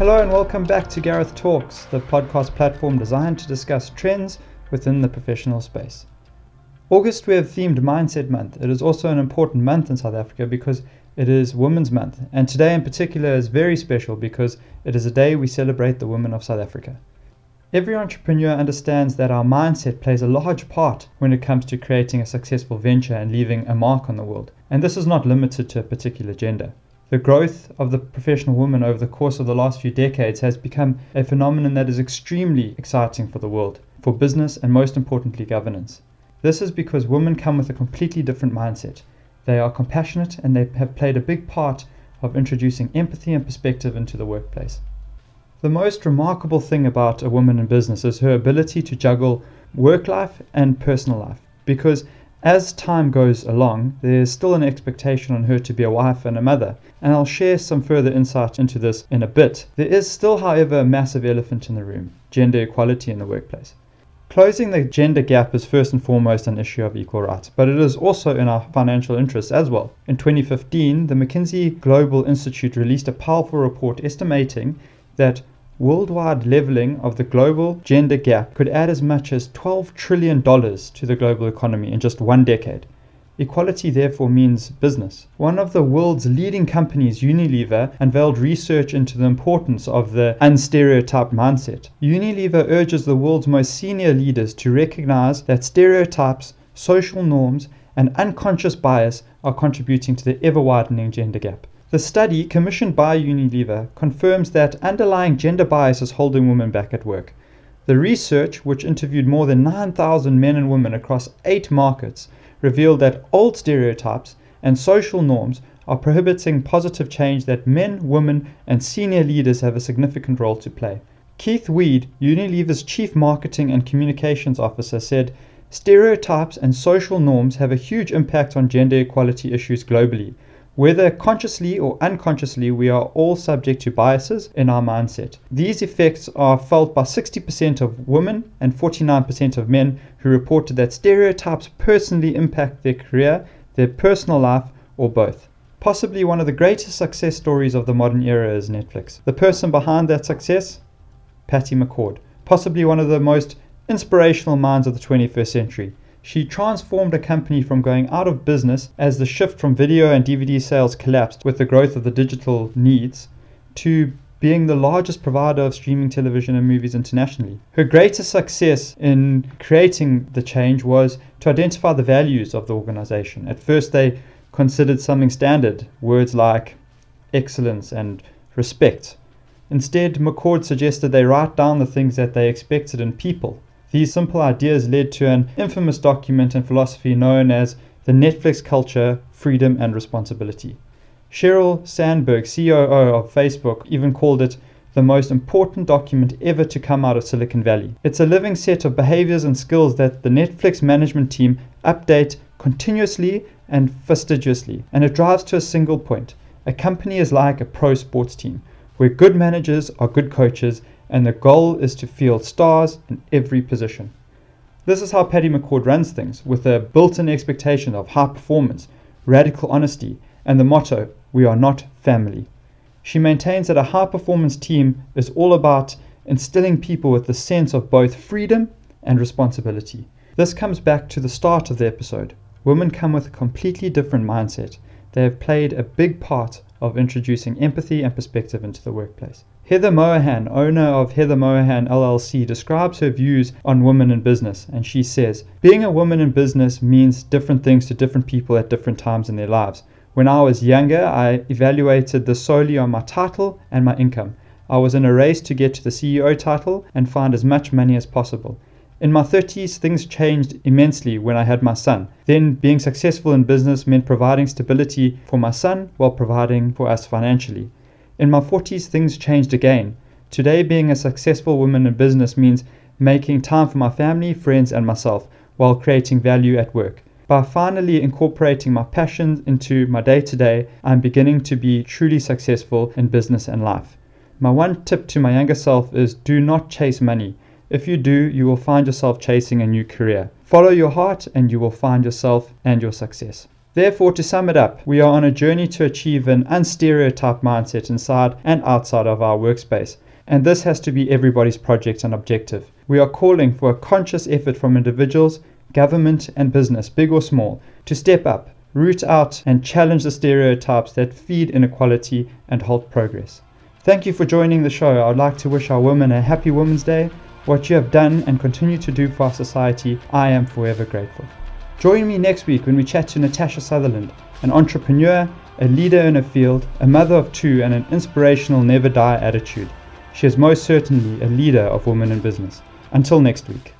Hello and welcome back to Gareth Talks, the podcast platform designed to discuss trends within the professional space. August we have themed Mindset Month. It is also an important month in South Africa because it is Women's Month, and today in particular is very special because it is a day we celebrate the women of South Africa. Every entrepreneur understands that our mindset plays a large part when it comes to creating a successful venture and leaving a mark on the world, and this is not limited to a particular gender. The growth of the professional woman over the course of the last few decades has become a phenomenon that is extremely exciting for the world, for business, and most importantly, governance. This is because women come with a completely different mindset. They are compassionate and they have played a big part of introducing empathy and perspective into the workplace. The most remarkable thing about a woman in business is her ability to juggle work life and personal life because as time goes along, there is still an expectation on her to be a wife and a mother, and I'll share some further insight into this in a bit. There is still, however, a massive elephant in the room gender equality in the workplace. Closing the gender gap is first and foremost an issue of equal rights, but it is also in our financial interests as well. In 2015, the McKinsey Global Institute released a powerful report estimating that worldwide leveling of the global gender gap could add as much as $12 trillion to the global economy in just one decade. Equality therefore means business. One of the world's leading companies, Unilever, unveiled research into the importance of the unstereotyped mindset. Unilever urges the world's most senior leaders to recognize that stereotypes, social norms, and unconscious bias are contributing to the ever widening gender gap. The study, commissioned by Unilever, confirms that underlying gender bias is holding women back at work. The research, which interviewed more than 9,000 men and women across eight markets, revealed that old stereotypes and social norms are prohibiting positive change that men, women, and senior leaders have a significant role to play. Keith Weed, Unilever's Chief Marketing and Communications Officer, said stereotypes and social norms have a huge impact on gender equality issues globally. Whether consciously or unconsciously, we are all subject to biases in our mindset. These effects are felt by 60% of women and 49% of men who reported that stereotypes personally impact their career, their personal life, or both. Possibly one of the greatest success stories of the modern era is Netflix. The person behind that success? Patty McCord. Possibly one of the most inspirational minds of the 21st century. She transformed a company from going out of business as the shift from video and DVD sales collapsed with the growth of the digital needs to being the largest provider of streaming television and movies internationally. Her greatest success in creating the change was to identify the values of the organization. At first, they considered something standard, words like excellence and respect. Instead, McCord suggested they write down the things that they expected in people these simple ideas led to an infamous document and philosophy known as the Netflix culture, freedom, and responsibility. Sheryl Sandberg, COO of Facebook, even called it the most important document ever to come out of Silicon Valley. It's a living set of behaviors and skills that the Netflix management team update continuously and fastidiously, and it drives to a single point. A company is like a pro sports team, where good managers are good coaches and the goal is to field stars in every position. This is how Patty McCord runs things, with a built in expectation of high performance, radical honesty, and the motto, We are not family. She maintains that a high performance team is all about instilling people with the sense of both freedom and responsibility. This comes back to the start of the episode. Women come with a completely different mindset. They have played a big part of introducing empathy and perspective into the workplace. Heather Mohan, owner of Heather Mohan LLC, describes her views on women in business, and she says, Being a woman in business means different things to different people at different times in their lives. When I was younger, I evaluated this solely on my title and my income. I was in a race to get to the CEO title and find as much money as possible. In my 30s, things changed immensely when I had my son. Then, being successful in business meant providing stability for my son while providing for us financially. In my 40s, things changed again. Today, being a successful woman in business means making time for my family, friends, and myself while creating value at work. By finally incorporating my passions into my day to day, I'm beginning to be truly successful in business and life. My one tip to my younger self is do not chase money. If you do, you will find yourself chasing a new career. Follow your heart and you will find yourself and your success. Therefore, to sum it up, we are on a journey to achieve an unstereotyped mindset inside and outside of our workspace. And this has to be everybody's project and objective. We are calling for a conscious effort from individuals, government, and business, big or small, to step up, root out, and challenge the stereotypes that feed inequality and halt progress. Thank you for joining the show. I would like to wish our women a happy Women's Day. What you have done and continue to do for our society, I am forever grateful. Join me next week when we chat to Natasha Sutherland, an entrepreneur, a leader in a field, a mother of two, and an inspirational never die attitude. She is most certainly a leader of women in business. Until next week.